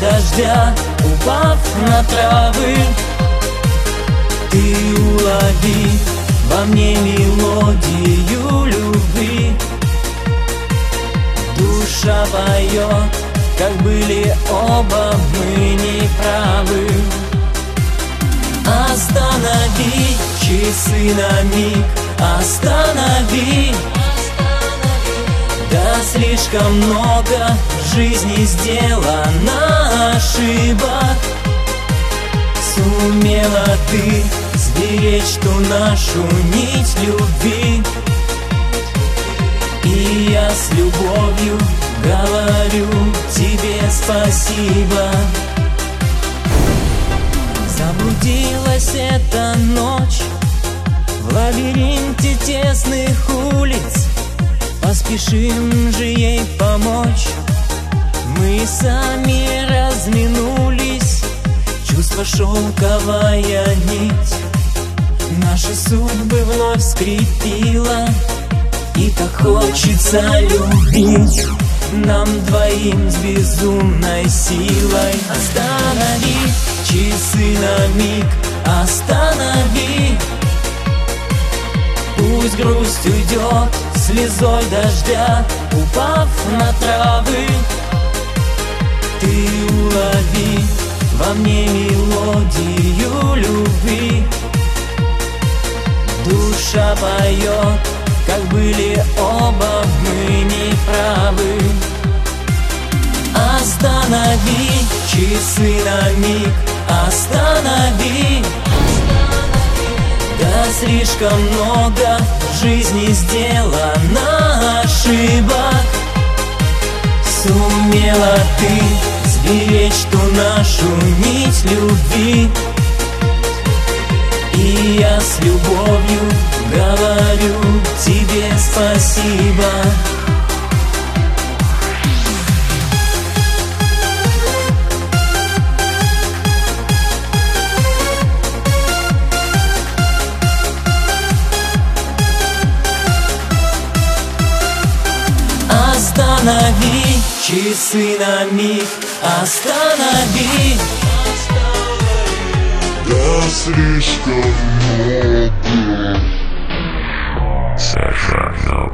дождя, упав на травы. Ты улови во мне мелодию любви. Душа поет, как были оба мы неправы. Останови часы на миг, останови слишком много в жизни сделано ошибок. Сумела ты сберечь ту нашу нить любви. И я с любовью говорю тебе спасибо. Заблудилась эта ночь В лабиринте тесных улиц Поспешим же ей помочь. Мы сами разминулись Чувство шелковая нить. Наши судьбы вновь скрепила И так хочется любить. Нам двоим с безумной силой Останови часы на миг Останови Пусть грусть уйдет слезой дождя Упав на травы. Ты улови во мне мелодию любви. Душа поет, как были оба мы неправы. Останови часы на миг, останови Да слишком много в жизни сделано ошибок. Сумела ты сберечь ту нашу нить любви. И я с любовью говорю тебе спасибо часы на миг, останови. Да слишком много. Совершенно